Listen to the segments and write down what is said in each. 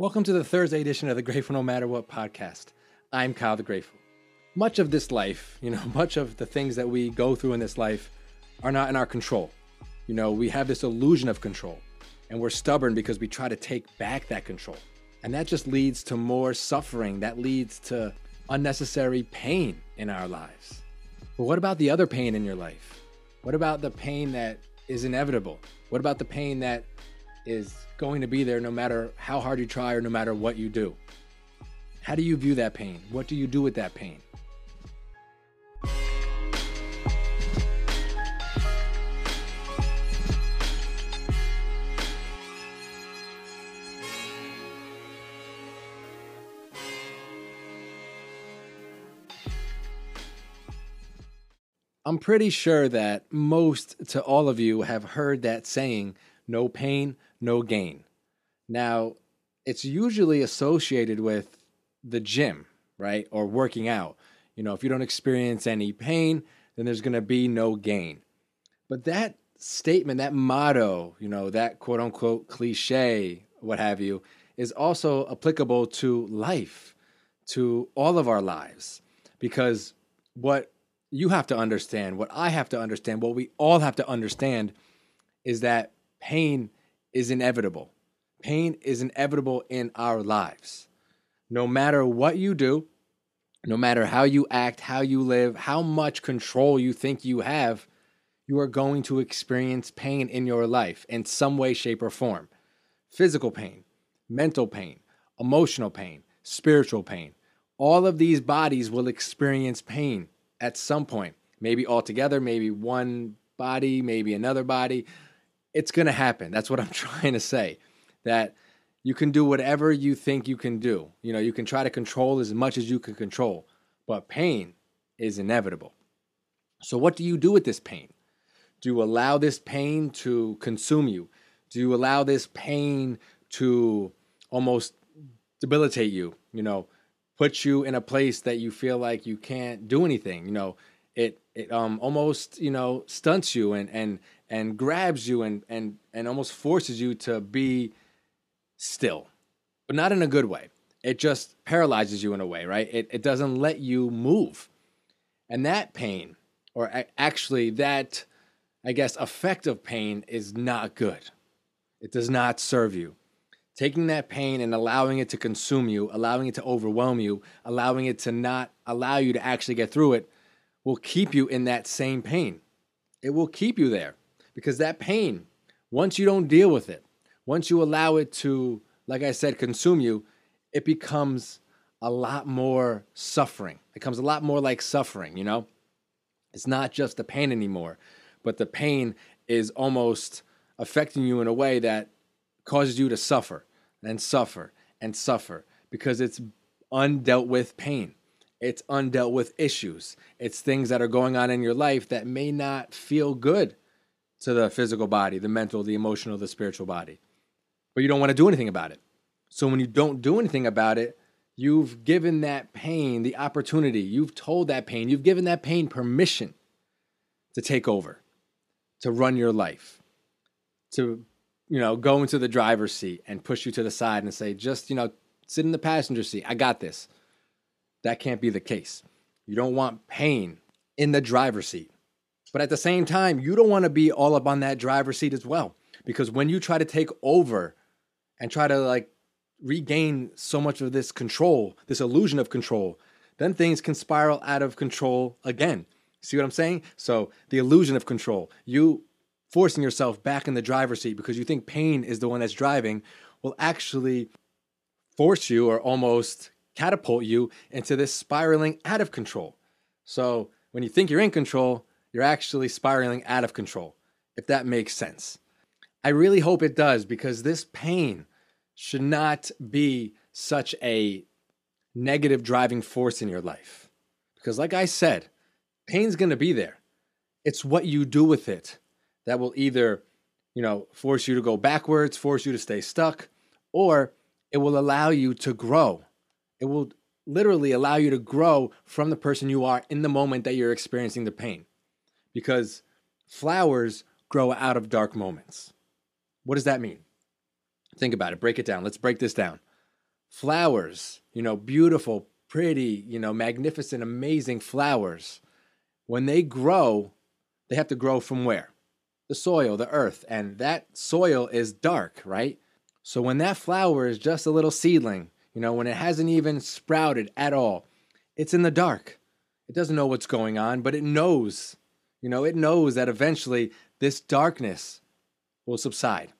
Welcome to the Thursday edition of the Grateful No Matter What podcast. I'm Kyle the Grateful. Much of this life, you know, much of the things that we go through in this life are not in our control. You know, we have this illusion of control and we're stubborn because we try to take back that control. And that just leads to more suffering. That leads to unnecessary pain in our lives. But what about the other pain in your life? What about the pain that is inevitable? What about the pain that is going to be there no matter how hard you try or no matter what you do. How do you view that pain? What do you do with that pain? I'm pretty sure that most to all of you have heard that saying, no pain, no gain. Now, it's usually associated with the gym, right? Or working out. You know, if you don't experience any pain, then there's going to be no gain. But that statement, that motto, you know, that quote unquote cliche, what have you, is also applicable to life, to all of our lives. Because what you have to understand, what I have to understand, what we all have to understand is that pain is inevitable. Pain is inevitable in our lives. No matter what you do, no matter how you act, how you live, how much control you think you have, you are going to experience pain in your life in some way, shape, or form. Physical pain, mental pain, emotional pain, spiritual pain. All of these bodies will experience pain at some point. Maybe all together, maybe one body, maybe another body it's going to happen. That's what I'm trying to say. That you can do whatever you think you can do. You know, you can try to control as much as you can control, but pain is inevitable. So, what do you do with this pain? Do you allow this pain to consume you? Do you allow this pain to almost debilitate you? You know, put you in a place that you feel like you can't do anything. You know, it it um almost you know stunts you and and and grabs you and and and almost forces you to be still but not in a good way. It just paralyzes you in a way right? It, it doesn't let you move. And that pain or actually that i guess effect of pain is not good. It does not serve you. Taking that pain and allowing it to consume you allowing it to overwhelm you allowing it to not allow you to actually get through it will keep you in that same pain it will keep you there because that pain, once you don't deal with it, once you allow it to, like I said, consume you, it becomes a lot more suffering. It becomes a lot more like suffering, you know? It's not just the pain anymore, but the pain is almost affecting you in a way that causes you to suffer and suffer and suffer because it's undealt with pain. It's undealt with issues. It's things that are going on in your life that may not feel good to the physical body, the mental, the emotional, the spiritual body. But you don't want to do anything about it. So when you don't do anything about it, you've given that pain the opportunity. You've told that pain, you've given that pain permission to take over, to run your life, to you know, go into the driver's seat and push you to the side and say, just, you know, sit in the passenger seat. I got this. That can't be the case. You don't want pain in the driver's seat. But at the same time, you don't want to be all up on that driver's seat as well. Because when you try to take over and try to like regain so much of this control, this illusion of control, then things can spiral out of control again. See what I'm saying? So the illusion of control, you forcing yourself back in the driver's seat because you think pain is the one that's driving, will actually force you or almost catapult you into this spiraling out of control. So when you think you're in control, you're actually spiraling out of control, if that makes sense. I really hope it does because this pain should not be such a negative driving force in your life. Because, like I said, pain's gonna be there. It's what you do with it that will either, you know, force you to go backwards, force you to stay stuck, or it will allow you to grow it will literally allow you to grow from the person you are in the moment that you're experiencing the pain. Because flowers grow out of dark moments. What does that mean? Think about it, break it down. Let's break this down. flowers, you know, beautiful, pretty, you know, magnificent, amazing flowers, when they grow, they have to grow from where? The soil, the earth. And that soil is dark, right? So when that flower is just a little seedling, you know, when it hasn't even sprouted at all, it's in the dark. It doesn't know what's going on, but it knows, you know, it knows that eventually this darkness will subside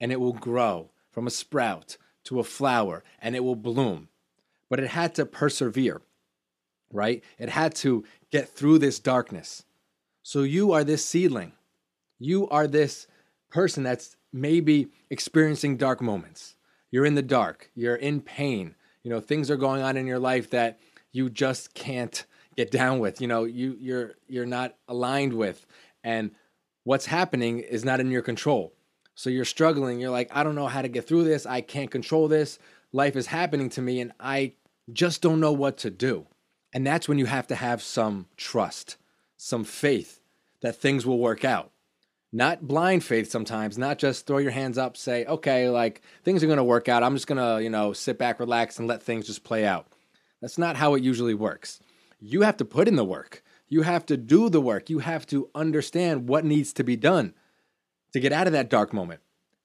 and it will grow from a sprout to a flower and it will bloom. But it had to persevere, right? It had to get through this darkness. So you are this seedling. You are this person that's maybe experiencing dark moments. You're in the dark, you're in pain. You know, things are going on in your life that you just can't get down with. You know, you you're you're not aligned with and what's happening is not in your control. So you're struggling. You're like, I don't know how to get through this. I can't control this. Life is happening to me and I just don't know what to do. And that's when you have to have some trust, some faith that things will work out. Not blind faith sometimes, not just throw your hands up, say, okay, like things are going to work out. I'm just going to, you know, sit back, relax, and let things just play out. That's not how it usually works. You have to put in the work. You have to do the work. You have to understand what needs to be done to get out of that dark moment,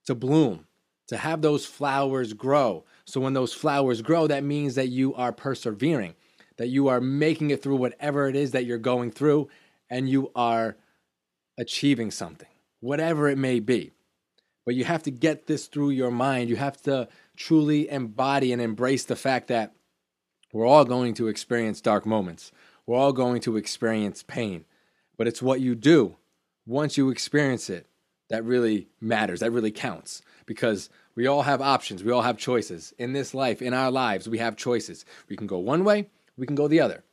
to bloom, to have those flowers grow. So when those flowers grow, that means that you are persevering, that you are making it through whatever it is that you're going through, and you are achieving something, whatever it may be. But you have to get this through your mind. You have to truly embody and embrace the fact that we're all going to experience dark moments. We're all going to experience pain. But it's what you do once you experience it that really matters, that really counts because we all have options, we all have choices. In this life, in our lives, we have choices. We can go one way, we can go the other.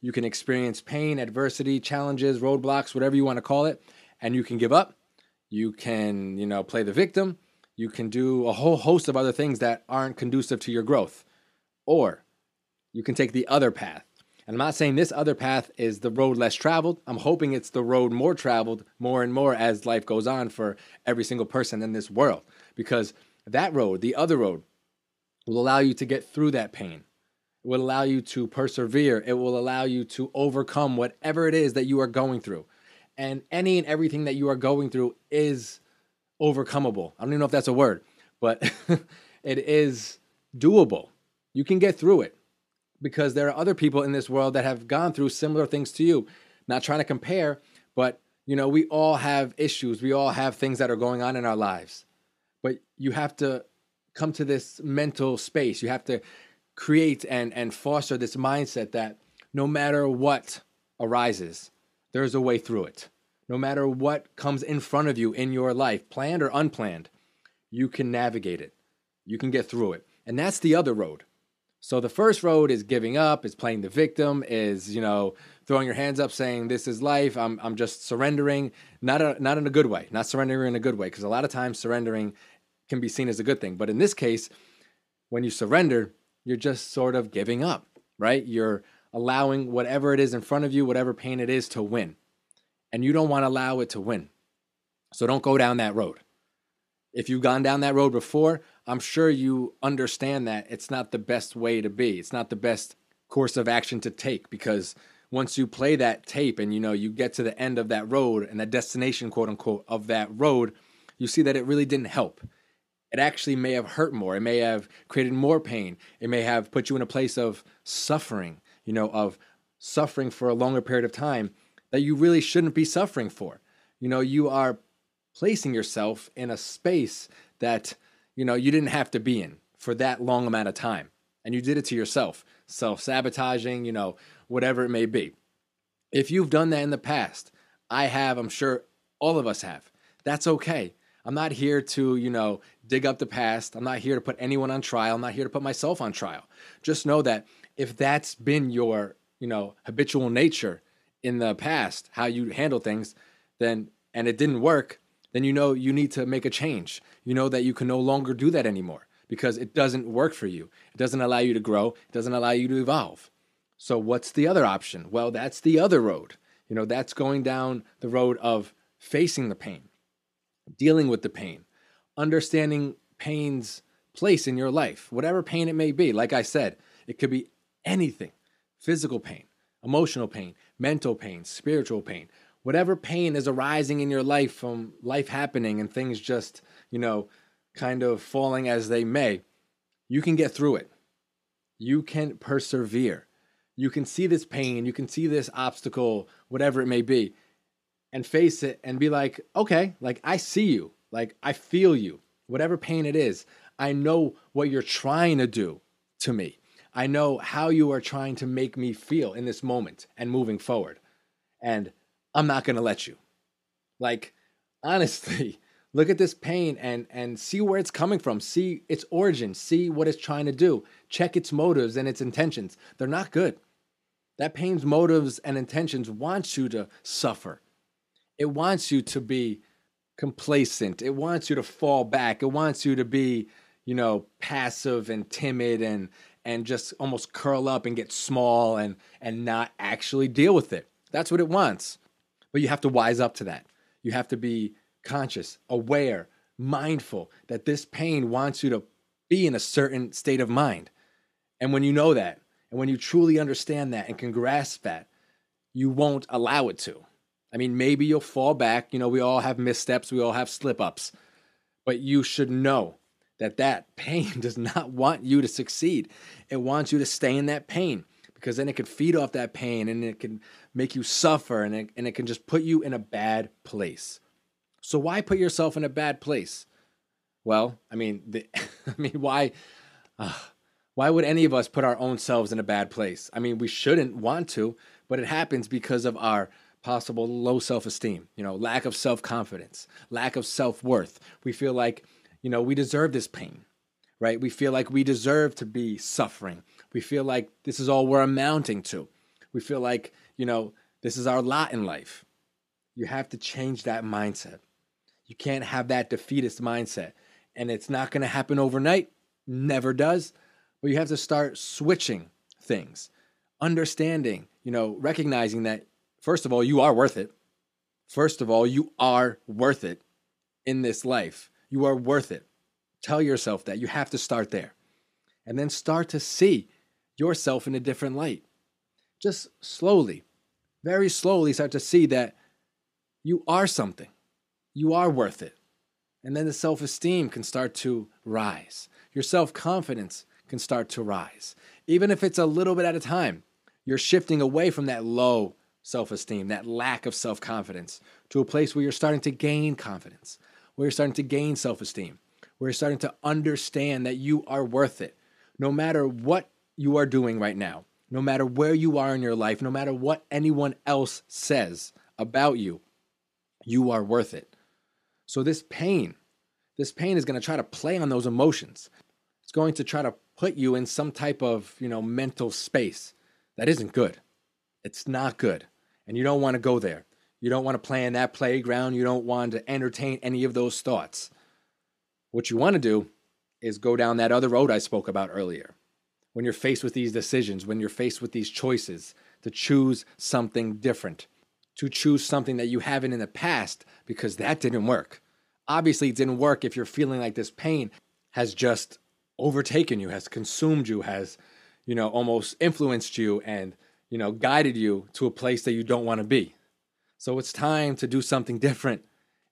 You can experience pain, adversity, challenges, roadblocks, whatever you want to call it, and you can give up. You can, you know, play the victim. You can do a whole host of other things that aren't conducive to your growth. Or you can take the other path and I'm not saying this other path is the road less traveled. I'm hoping it's the road more traveled more and more as life goes on for every single person in this world. Because that road, the other road, will allow you to get through that pain. It will allow you to persevere. It will allow you to overcome whatever it is that you are going through. And any and everything that you are going through is overcomable. I don't even know if that's a word, but it is doable. You can get through it because there are other people in this world that have gone through similar things to you. Not trying to compare, but you know, we all have issues. We all have things that are going on in our lives. But you have to come to this mental space. You have to create and and foster this mindset that no matter what arises, there's a way through it. No matter what comes in front of you in your life, planned or unplanned, you can navigate it. You can get through it. And that's the other road. So the first road is giving up, is playing the victim, is, you know, throwing your hands up saying this is life, I'm I'm just surrendering, not a, not in a good way, not surrendering in a good way because a lot of times surrendering can be seen as a good thing. But in this case, when you surrender, you're just sort of giving up, right? You're allowing whatever it is in front of you, whatever pain it is to win. And you don't want to allow it to win. So don't go down that road. If you've gone down that road before, I'm sure you understand that it's not the best way to be. It's not the best course of action to take because once you play that tape and you know you get to the end of that road and the destination quote unquote of that road, you see that it really didn't help. It actually may have hurt more. It may have created more pain. It may have put you in a place of suffering, you know, of suffering for a longer period of time that you really shouldn't be suffering for. You know, you are placing yourself in a space that you know you didn't have to be in for that long amount of time and you did it to yourself self-sabotaging you know whatever it may be. If you've done that in the past i have i'm sure all of us have. That's okay. I'm not here to you know dig up the past. I'm not here to put anyone on trial. I'm not here to put myself on trial. Just know that if that's been your you know habitual nature in the past how you handle things then and it didn't work then you know you need to make a change. You know that you can no longer do that anymore because it doesn't work for you. It doesn't allow you to grow, it doesn't allow you to evolve. So, what's the other option? Well, that's the other road. You know, that's going down the road of facing the pain, dealing with the pain, understanding pain's place in your life, whatever pain it may be. Like I said, it could be anything physical pain, emotional pain, mental pain, spiritual pain, whatever pain is arising in your life from life happening and things just, you know, kind of falling as they may, you can get through it. You can persevere. You can see this pain, you can see this obstacle, whatever it may be, and face it and be like, okay, like I see you, like I feel you, whatever pain it is. I know what you're trying to do to me. I know how you are trying to make me feel in this moment and moving forward. And I'm not going to let you. Like, honestly, look at this pain and and see where it's coming from. See its origin. See what it's trying to do. Check its motives and its intentions. They're not good. That pain's motives and intentions wants you to suffer. It wants you to be complacent. It wants you to fall back. It wants you to be you know passive and timid and and just almost curl up and get small and and not actually deal with it that's what it wants but you have to wise up to that you have to be conscious, aware, mindful that this pain wants you to be in a certain state of mind. And when you know that, and when you truly understand that and can grasp that, you won't allow it to. I mean, maybe you'll fall back. You know, we all have missteps, we all have slip ups, but you should know that that pain does not want you to succeed. It wants you to stay in that pain because then it can feed off that pain and it can make you suffer and it, and it can just put you in a bad place. So why put yourself in a bad place? Well, I mean, the, I mean, why, uh, why would any of us put our own selves in a bad place? I mean, we shouldn't want to, but it happens because of our possible low self-esteem, you know, lack of self-confidence, lack of self-worth. We feel like, you know, we deserve this pain, right? We feel like we deserve to be suffering. We feel like this is all we're amounting to. We feel like, you know, this is our lot in life. You have to change that mindset. You can't have that defeatist mindset. And it's not going to happen overnight, never does. But you have to start switching things, understanding, you know, recognizing that, first of all, you are worth it. First of all, you are worth it in this life. You are worth it. Tell yourself that. You have to start there. And then start to see yourself in a different light. Just slowly, very slowly start to see that you are something you are worth it. And then the self esteem can start to rise. Your self confidence can start to rise. Even if it's a little bit at a time, you're shifting away from that low self esteem, that lack of self confidence, to a place where you're starting to gain confidence, where you're starting to gain self esteem, where you're starting to understand that you are worth it. No matter what you are doing right now, no matter where you are in your life, no matter what anyone else says about you, you are worth it. So this pain, this pain is going to try to play on those emotions. It's going to try to put you in some type of, you know, mental space that isn't good. It's not good. And you don't want to go there. You don't want to play in that playground. You don't want to entertain any of those thoughts. What you want to do is go down that other road I spoke about earlier. When you're faced with these decisions, when you're faced with these choices, to choose something different, to choose something that you haven't in the past because that didn't work obviously it didn't work if you're feeling like this pain has just overtaken you, has consumed you, has, you know, almost influenced you and, you know, guided you to a place that you don't want to be. So it's time to do something different.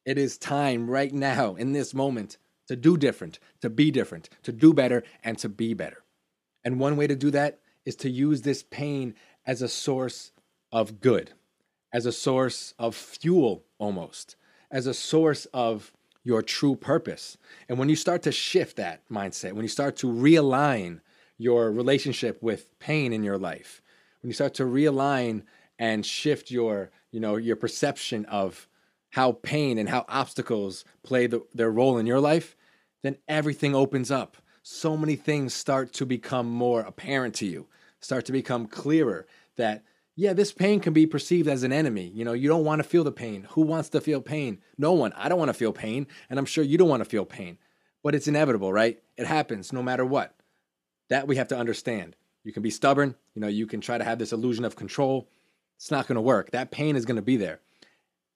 It is time right now in this moment to do different, to be different, to do better, and to be better. And one way to do that is to use this pain as a source of good, as a source of fuel almost, as a source of your true purpose. And when you start to shift that mindset, when you start to realign your relationship with pain in your life, when you start to realign and shift your, you know, your perception of how pain and how obstacles play the, their role in your life, then everything opens up. So many things start to become more apparent to you, start to become clearer that yeah, this pain can be perceived as an enemy. You know, you don't want to feel the pain. Who wants to feel pain? No one. I don't want to feel pain, and I'm sure you don't want to feel pain. But it's inevitable, right? It happens no matter what. That we have to understand. You can be stubborn, you know, you can try to have this illusion of control. It's not going to work. That pain is going to be there.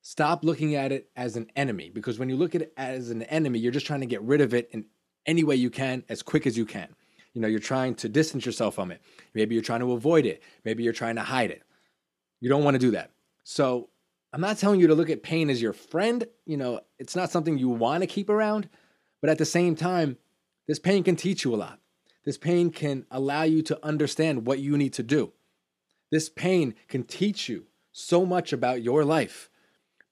Stop looking at it as an enemy because when you look at it as an enemy, you're just trying to get rid of it in any way you can, as quick as you can. You know, you're trying to distance yourself from it. Maybe you're trying to avoid it. Maybe you're trying to hide it. You don't want to do that. So, I'm not telling you to look at pain as your friend. You know, it's not something you want to keep around, but at the same time, this pain can teach you a lot. This pain can allow you to understand what you need to do. This pain can teach you so much about your life,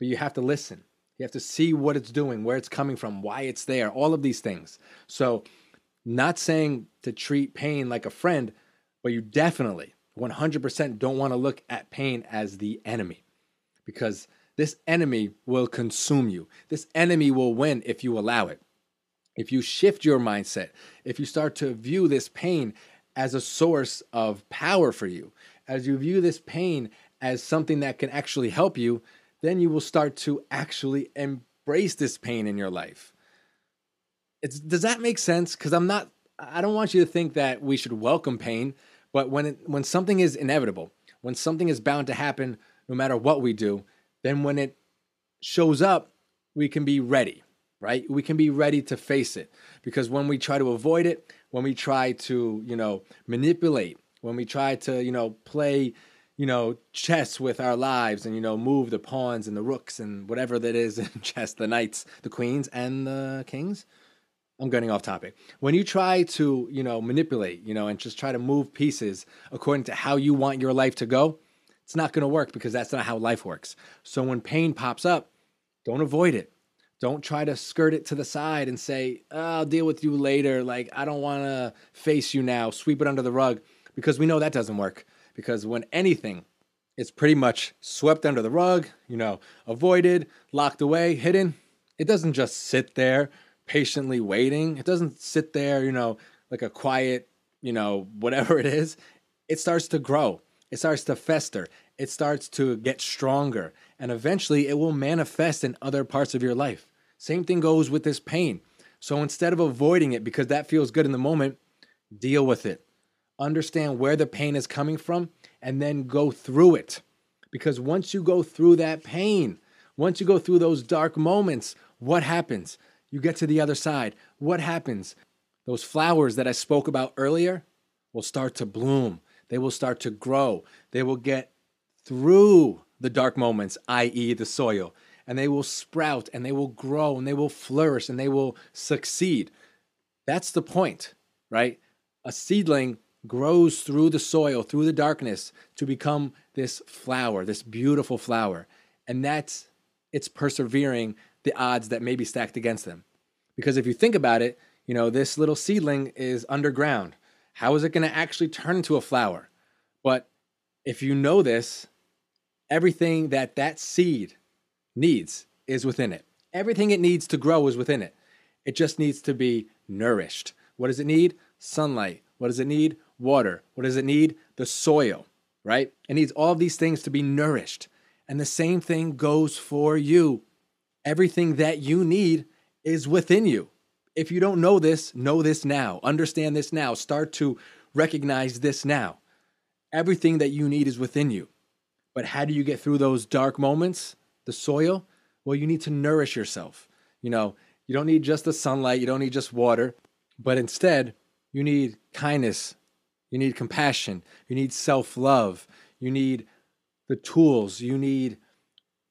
but you have to listen. You have to see what it's doing, where it's coming from, why it's there, all of these things. So, not saying to treat pain like a friend, but you definitely 100% don't want to look at pain as the enemy because this enemy will consume you. This enemy will win if you allow it. If you shift your mindset, if you start to view this pain as a source of power for you, as you view this pain as something that can actually help you, then you will start to actually embrace this pain in your life. It's, does that make sense? Because I'm not, I don't want you to think that we should welcome pain, but when, it, when something is inevitable, when something is bound to happen, no matter what we do, then when it shows up, we can be ready right? We can be ready to face it because when we try to avoid it, when we try to, you know, manipulate, when we try to, you know, play, you know, chess with our lives and, you know, move the pawns and the rooks and whatever that is in chess, the knights, the queens, and the kings. I'm getting off topic. When you try to, you know, manipulate, you know, and just try to move pieces according to how you want your life to go, it's not going to work because that's not how life works. So when pain pops up, don't avoid it don't try to skirt it to the side and say, oh, I'll deal with you later. Like, I don't want to face you now, sweep it under the rug, because we know that doesn't work. Because when anything is pretty much swept under the rug, you know, avoided, locked away, hidden, it doesn't just sit there patiently waiting. It doesn't sit there, you know, like a quiet, you know, whatever it is. It starts to grow, it starts to fester, it starts to get stronger, and eventually it will manifest in other parts of your life. Same thing goes with this pain. So instead of avoiding it because that feels good in the moment, deal with it. Understand where the pain is coming from and then go through it. Because once you go through that pain, once you go through those dark moments, what happens? You get to the other side. What happens? Those flowers that I spoke about earlier will start to bloom. They will start to grow. They will get through the dark moments, i.e., the soil and they will sprout and they will grow and they will flourish and they will succeed. That's the point, right? A seedling grows through the soil, through the darkness to become this flower, this beautiful flower. And that's it's persevering the odds that may be stacked against them. Because if you think about it, you know, this little seedling is underground. How is it going to actually turn into a flower? But if you know this, everything that that seed needs is within it. Everything it needs to grow is within it. It just needs to be nourished. What does it need? Sunlight. What does it need? Water. What does it need? The soil, right? It needs all these things to be nourished. And the same thing goes for you. Everything that you need is within you. If you don't know this, know this now. Understand this now. Start to recognize this now. Everything that you need is within you. But how do you get through those dark moments? The soil, well, you need to nourish yourself. You know, you don't need just the sunlight, you don't need just water, but instead, you need kindness, you need compassion, you need self love, you need the tools, you need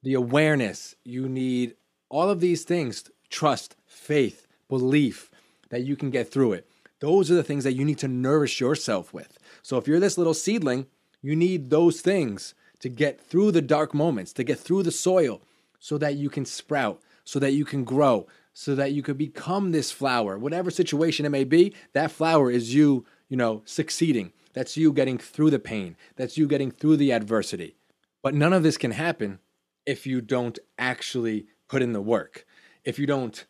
the awareness, you need all of these things trust, faith, belief that you can get through it. Those are the things that you need to nourish yourself with. So if you're this little seedling, you need those things to get through the dark moments, to get through the soil so that you can sprout, so that you can grow, so that you could become this flower. Whatever situation it may be, that flower is you, you know, succeeding. That's you getting through the pain. That's you getting through the adversity. But none of this can happen if you don't actually put in the work, if you don't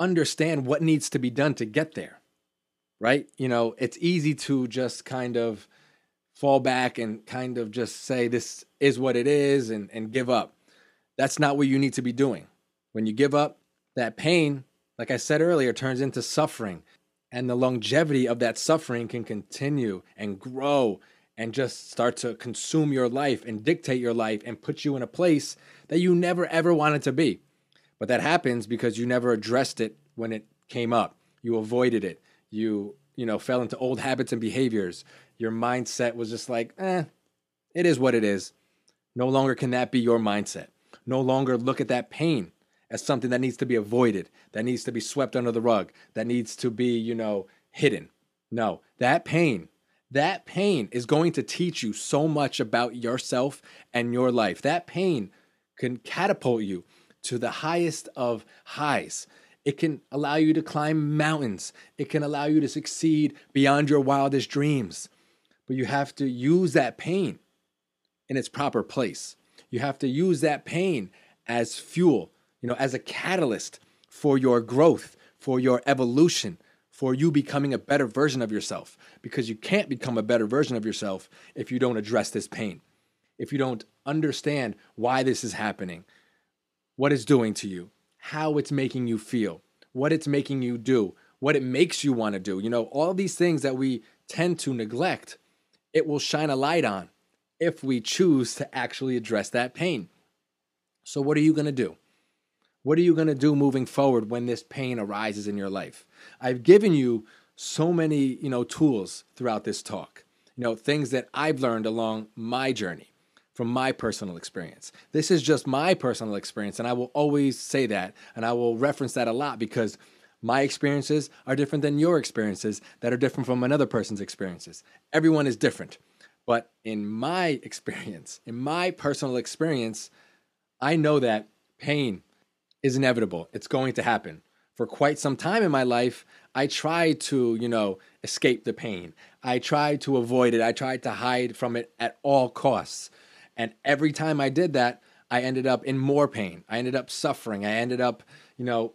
understand what needs to be done to get there, right? You know, it's easy to just kind of fall back and kind of just say this is what it is and, and give up. That's not what you need to be doing. When you give up, that pain, like I said earlier, turns into suffering. And the longevity of that suffering can continue and grow and just start to consume your life and dictate your life and put you in a place that you never ever wanted to be. But that happens because you never addressed it when it came up. You avoided it. You, you know, fell into old habits and behaviors. Your mindset was just like, eh, it is what it is. No longer can that be your mindset. No longer look at that pain as something that needs to be avoided, that needs to be swept under the rug, that needs to be, you know, hidden. No, that pain, that pain is going to teach you so much about yourself and your life. That pain can catapult you to the highest of highs. It can allow you to climb mountains. It can allow you to succeed beyond your wildest dreams. But you have to use that pain in its proper place. You have to use that pain as fuel, you know, as a catalyst for your growth, for your evolution, for you becoming a better version of yourself. Because you can't become a better version of yourself if you don't address this pain, if you don't understand why this is happening, what it's doing to you, how it's making you feel, what it's making you do, what it makes you want to do. You know, all these things that we tend to neglect, it will shine a light on if we choose to actually address that pain. So, what are you going to do? What are you going to do moving forward when this pain arises in your life? I've given you so many, you know, tools throughout this talk. You know, things that I've learned along my journey from my personal experience. This is just my personal experience and I will always say that and I will reference that a lot because my experiences are different than your experiences that are different from another person's experiences. Everyone is different. But in my experience, in my personal experience, I know that pain is inevitable. It's going to happen. For quite some time in my life, I tried to, you know, escape the pain. I tried to avoid it. I tried to hide from it at all costs. And every time I did that, I ended up in more pain. I ended up suffering. I ended up, you know,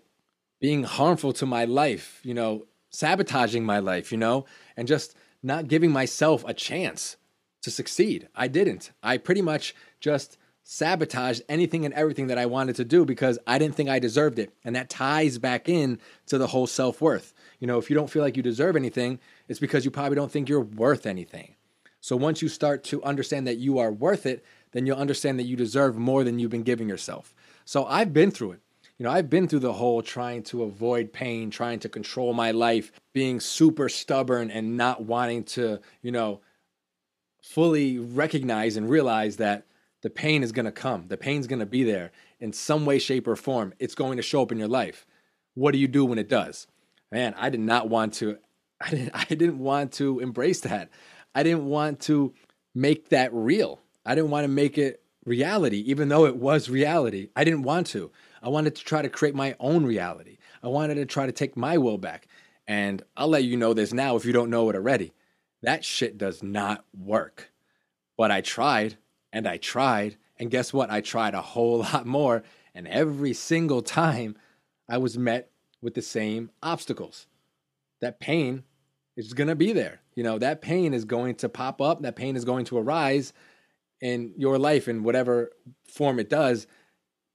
being harmful to my life, you know, sabotaging my life, you know, and just not giving myself a chance to succeed. I didn't. I pretty much just sabotaged anything and everything that I wanted to do because I didn't think I deserved it. And that ties back in to the whole self worth. You know, if you don't feel like you deserve anything, it's because you probably don't think you're worth anything. So once you start to understand that you are worth it, then you'll understand that you deserve more than you've been giving yourself. So I've been through it. You know, I've been through the whole trying to avoid pain, trying to control my life, being super stubborn and not wanting to, you know, fully recognize and realize that the pain is going to come. The pain's going to be there in some way, shape, or form. It's going to show up in your life. What do you do when it does? Man, I did not want to. I didn't. I didn't want to embrace that. I didn't want to make that real. I didn't want to make it reality, even though it was reality. I didn't want to. I wanted to try to create my own reality. I wanted to try to take my will back. And I'll let you know this now if you don't know it already. That shit does not work. But I tried and I tried. And guess what? I tried a whole lot more. And every single time I was met with the same obstacles. That pain is going to be there. You know, that pain is going to pop up, that pain is going to arise in your life in whatever form it does,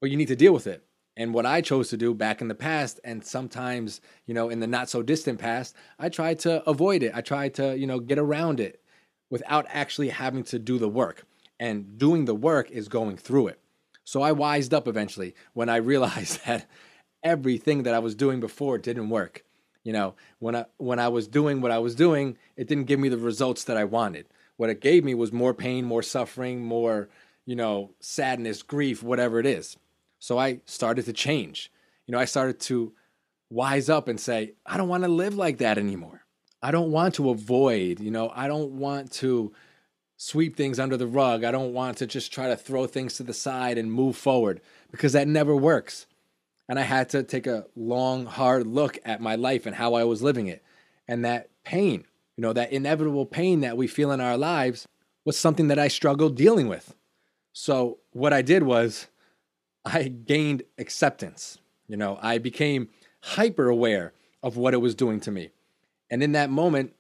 but you need to deal with it. And what I chose to do back in the past, and sometimes, you know, in the not so distant past, I tried to avoid it. I tried to, you know, get around it without actually having to do the work. And doing the work is going through it. So I wised up eventually when I realized that everything that I was doing before didn't work. You know, when I when I was doing what I was doing, it didn't give me the results that I wanted. What it gave me was more pain, more suffering, more, you know, sadness, grief, whatever it is. So I started to change. You know, I started to wise up and say, I don't want to live like that anymore. I don't want to avoid, you know, I don't want to sweep things under the rug. I don't want to just try to throw things to the side and move forward because that never works. And I had to take a long, hard look at my life and how I was living it. And that pain, you know, that inevitable pain that we feel in our lives was something that I struggled dealing with. So what I did was I gained acceptance. You know, I became hyper aware of what it was doing to me. And in that moment,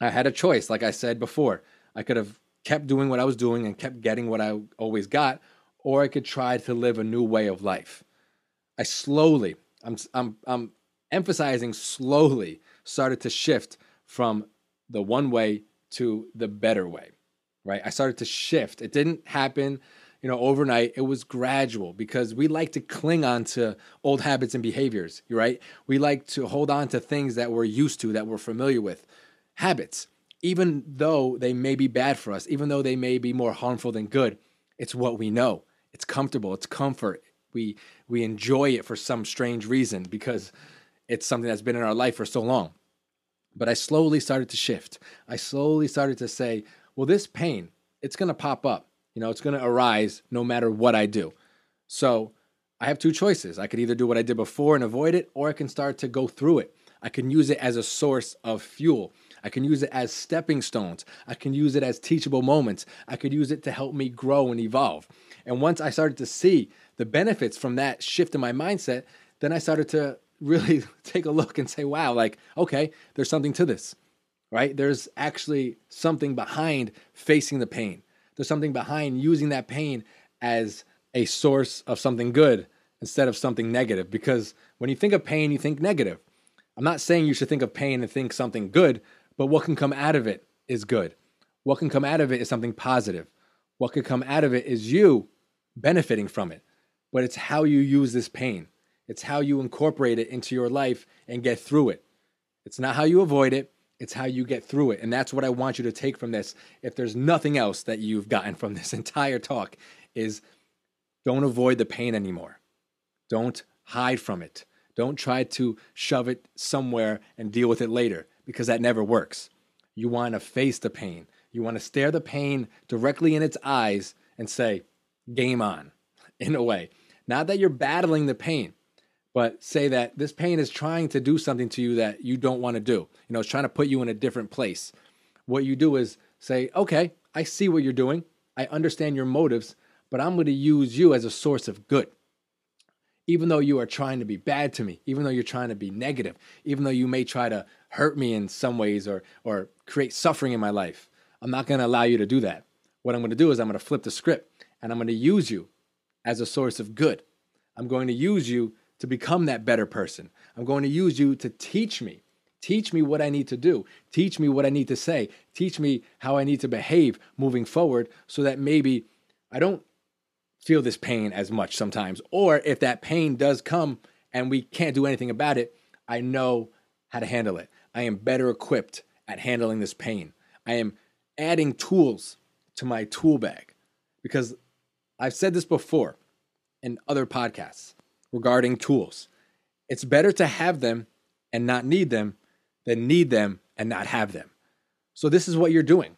I had a choice. Like I said before, I could have kept doing what I was doing and kept getting what I always got, or I could try to live a new way of life. I slowly, I'm, I'm, I'm emphasizing slowly, started to shift from the one way to the better way, right? I started to shift. It didn't happen you know, overnight. It was gradual because we like to cling on to old habits and behaviors, right? We like to hold on to things that we're used to, that we're familiar with. Habits, even though they may be bad for us, even though they may be more harmful than good, it's what we know. It's comfortable, it's comfort. We we enjoy it for some strange reason because it's something that's been in our life for so long. But I slowly started to shift. I slowly started to say, well, this pain, it's going to pop up. You know, it's going to arise no matter what I do. So I have two choices. I could either do what I did before and avoid it, or I can start to go through it. I can use it as a source of fuel. I can use it as stepping stones. I can use it as teachable moments. I could use it to help me grow and evolve. And once I started to see the benefits from that shift in my mindset, then I started to really take a look and say, wow, like, okay, there's something to this, right? There's actually something behind facing the pain. There's something behind using that pain as a source of something good instead of something negative. Because when you think of pain, you think negative. I'm not saying you should think of pain and think something good, but what can come out of it is good. What can come out of it is something positive. What could come out of it is you benefiting from it. But it's how you use this pain. It's how you incorporate it into your life and get through it. It's not how you avoid it, it's how you get through it. And that's what I want you to take from this. If there's nothing else that you've gotten from this entire talk is don't avoid the pain anymore. Don't hide from it. Don't try to shove it somewhere and deal with it later because that never works. You want to face the pain. You want to stare the pain directly in its eyes and say, game on, in a way. Not that you're battling the pain, but say that this pain is trying to do something to you that you don't want to do. You know, it's trying to put you in a different place. What you do is say, okay, I see what you're doing. I understand your motives, but I'm going to use you as a source of good. Even though you are trying to be bad to me, even though you're trying to be negative, even though you may try to hurt me in some ways or, or create suffering in my life, I'm not going to allow you to do that. What I'm going to do is I'm going to flip the script and I'm going to use you as a source of good. I'm going to use you to become that better person. I'm going to use you to teach me. Teach me what I need to do. Teach me what I need to say. Teach me how I need to behave moving forward so that maybe I don't feel this pain as much sometimes. Or if that pain does come and we can't do anything about it, I know how to handle it. I am better equipped at handling this pain. I am adding tools to my tool bag because I've said this before in other podcasts regarding tools. It's better to have them and not need them than need them and not have them. So, this is what you're doing.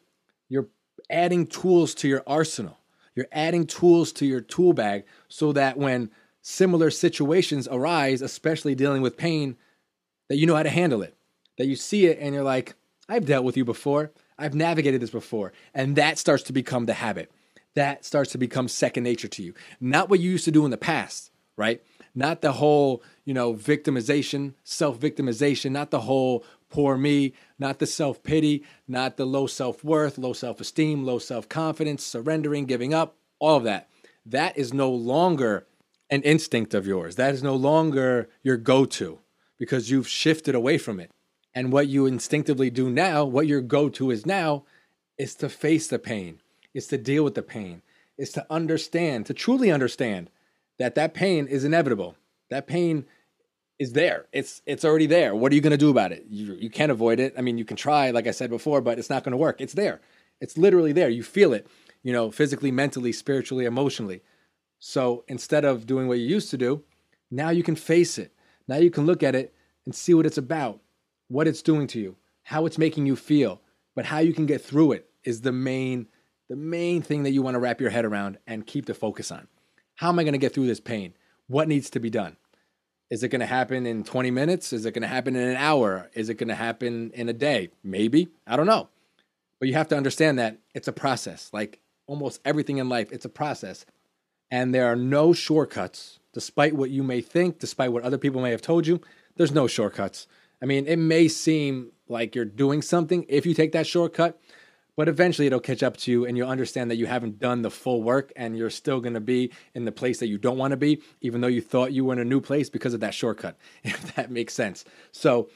You're adding tools to your arsenal. You're adding tools to your tool bag so that when similar situations arise, especially dealing with pain, that you know how to handle it. That you see it and you're like, I've dealt with you before. I've navigated this before. And that starts to become the habit. That starts to become second nature to you. Not what you used to do in the past, right? not the whole, you know, victimization, self victimization, not the whole poor me, not the self pity, not the low self worth, low self esteem, low self confidence, surrendering, giving up, all of that. That is no longer an instinct of yours. That is no longer your go to because you've shifted away from it. And what you instinctively do now, what your go to is now, is to face the pain, is to deal with the pain, is to understand, to truly understand that that pain is inevitable. That pain is there. It's it's already there. What are you going to do about it? You you can't avoid it. I mean, you can try, like I said before, but it's not going to work. It's there. It's literally there. You feel it. You know, physically, mentally, spiritually, emotionally. So instead of doing what you used to do, now you can face it. Now you can look at it and see what it's about, what it's doing to you, how it's making you feel, but how you can get through it is the main the main thing that you want to wrap your head around and keep the focus on. How am I going to get through this pain? What needs to be done? Is it going to happen in 20 minutes? Is it going to happen in an hour? Is it going to happen in a day? Maybe. I don't know. But you have to understand that it's a process. Like almost everything in life, it's a process. And there are no shortcuts, despite what you may think, despite what other people may have told you. There's no shortcuts. I mean, it may seem like you're doing something if you take that shortcut, but eventually it'll catch up to you and you'll understand that you haven't done the full work and you're still going to be in the place that you don't want to be, even though you thought you were in a new place because of that shortcut, if that makes sense. So,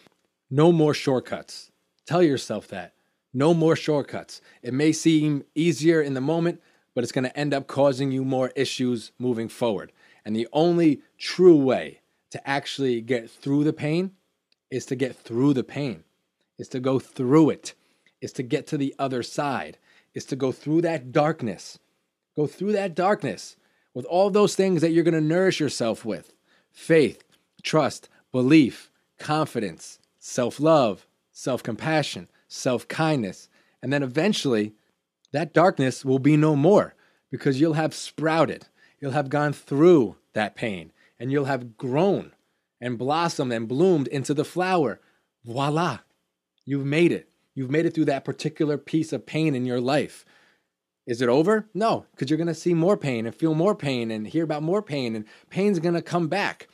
no more shortcuts. Tell yourself that. No more shortcuts. It may seem easier in the moment, but it's going to end up causing you more issues moving forward. And the only true way to actually get through the pain is to get through the pain, is to go through it, is to get to the other side, is to go through that darkness. Go through that darkness with all those things that you're going to nourish yourself with faith, trust, belief, confidence, self love, self compassion, self kindness. And then eventually, that darkness will be no more because you'll have sprouted. You'll have gone through that pain and you'll have grown and blossomed and bloomed into the flower. Voila, you've made it. You've made it through that particular piece of pain in your life. Is it over? No, because you're going to see more pain and feel more pain and hear about more pain, and pain's going to come back.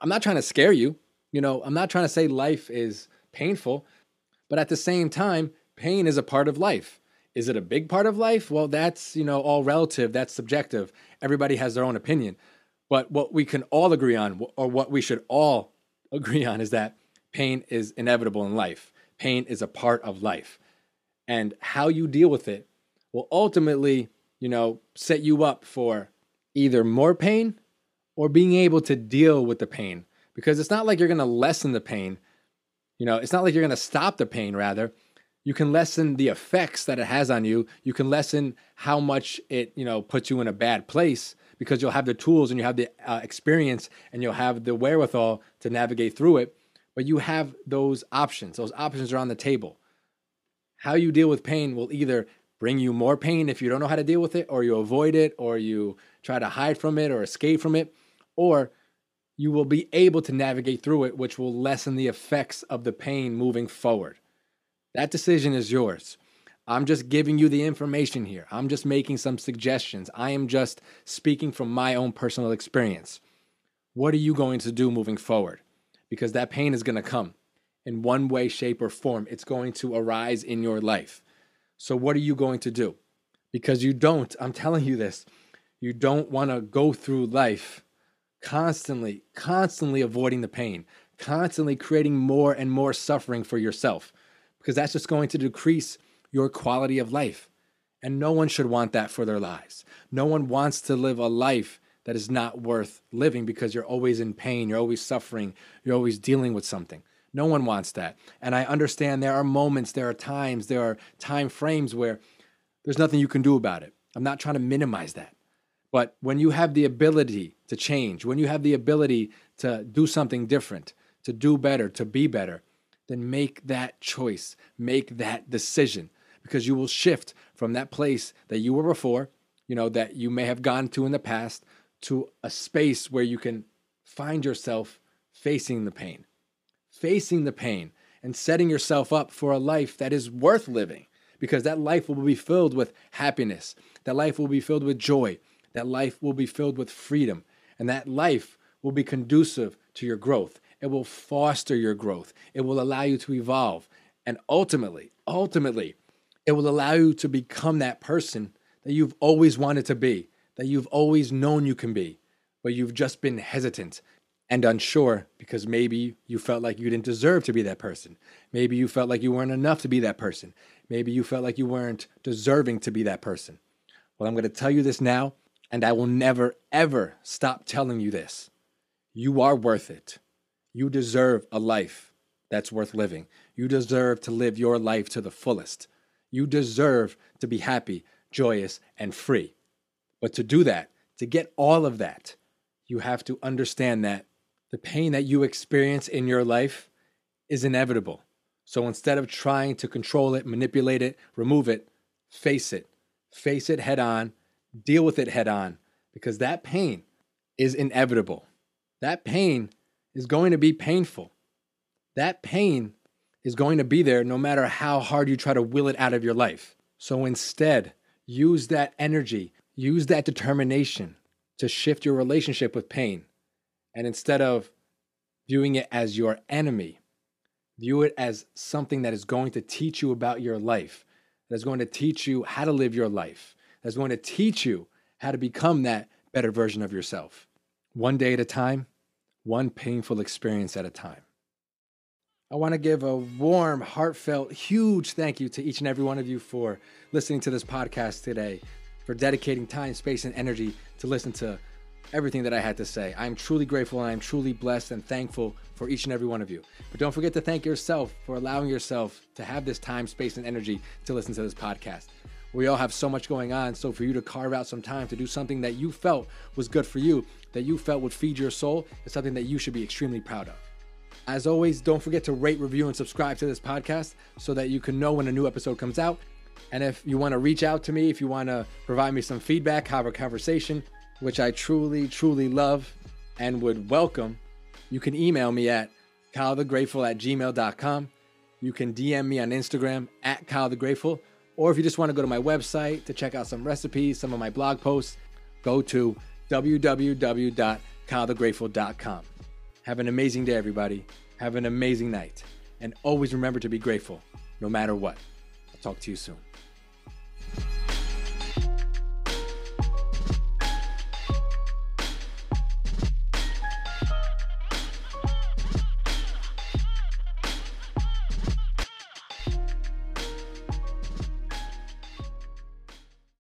I'm not trying to scare you. You know, I'm not trying to say life is painful, but at the same time, pain is a part of life. Is it a big part of life? Well, that's, you know, all relative, that's subjective. Everybody has their own opinion. But what we can all agree on, or what we should all agree on, is that pain is inevitable in life. Pain is a part of life. And how you deal with it will ultimately, you know, set you up for either more pain or being able to deal with the pain. Because it's not like you're going to lessen the pain. You know, it's not like you're going to stop the pain, rather you can lessen the effects that it has on you. You can lessen how much it, you know, puts you in a bad place because you'll have the tools and you have the uh, experience and you'll have the wherewithal to navigate through it. But you have those options. Those options are on the table. How you deal with pain will either bring you more pain if you don't know how to deal with it, or you avoid it, or you try to hide from it or escape from it, or you will be able to navigate through it, which will lessen the effects of the pain moving forward. That decision is yours. I'm just giving you the information here. I'm just making some suggestions. I am just speaking from my own personal experience. What are you going to do moving forward? Because that pain is going to come in one way, shape, or form. It's going to arise in your life. So, what are you going to do? Because you don't, I'm telling you this, you don't want to go through life constantly, constantly avoiding the pain, constantly creating more and more suffering for yourself because that's just going to decrease your quality of life. And no one should want that for their lives. No one wants to live a life that is not worth living because you're always in pain, you're always suffering, you're always dealing with something. No one wants that. And I understand there are moments, there are times, there are time frames where there's nothing you can do about it. I'm not trying to minimize that. But when you have the ability to change, when you have the ability to do something different, to do better, to be better, then make that choice, make that decision, because you will shift from that place that you were before, you know, that you may have gone to in the past, to a space where you can find yourself facing the pain, facing the pain, and setting yourself up for a life that is worth living, because that life will be filled with happiness, that life will be filled with joy, that life will be filled with freedom, and that life will be conducive to your growth. It will foster your growth. It will allow you to evolve. And ultimately, ultimately, it will allow you to become that person that you've always wanted to be, that you've always known you can be, but you've just been hesitant and unsure because maybe you felt like you didn't deserve to be that person. Maybe you felt like you weren't enough to be that person. Maybe you felt like you weren't deserving to be that person. Well, I'm going to tell you this now, and I will never, ever stop telling you this. You are worth it. You deserve a life that's worth living. You deserve to live your life to the fullest. You deserve to be happy, joyous, and free. But to do that, to get all of that, you have to understand that the pain that you experience in your life is inevitable. So instead of trying to control it, manipulate it, remove it, face it. Face it head on, deal with it head on, because that pain is inevitable. That pain is going to be painful. That pain is going to be there no matter how hard you try to will it out of your life. So instead, use that energy, use that determination to shift your relationship with pain. And instead of viewing it as your enemy, view it as something that is going to teach you about your life, that is going to teach you how to live your life, that is going to teach you how to become that better version of yourself. One day at a time, one painful experience at a time. I want to give a warm, heartfelt, huge thank you to each and every one of you for listening to this podcast today. For dedicating time, space, and energy to listen to everything that I had to say. I am truly grateful and I am truly blessed and thankful for each and every one of you. But don't forget to thank yourself for allowing yourself to have this time, space, and energy to listen to this podcast. We all have so much going on, so for you to carve out some time to do something that you felt was good for you, that you felt would feed your soul, is something that you should be extremely proud of. As always, don't forget to rate, review, and subscribe to this podcast so that you can know when a new episode comes out. And if you want to reach out to me, if you want to provide me some feedback, have a conversation, which I truly, truly love and would welcome, you can email me at kylethegrateful at gmail.com. You can DM me on Instagram at kylethegrateful. Or if you just want to go to my website to check out some recipes, some of my blog posts, go to www.kylethegrateful.com. Have an amazing day, everybody. Have an amazing night. And always remember to be grateful, no matter what. Talk to you soon.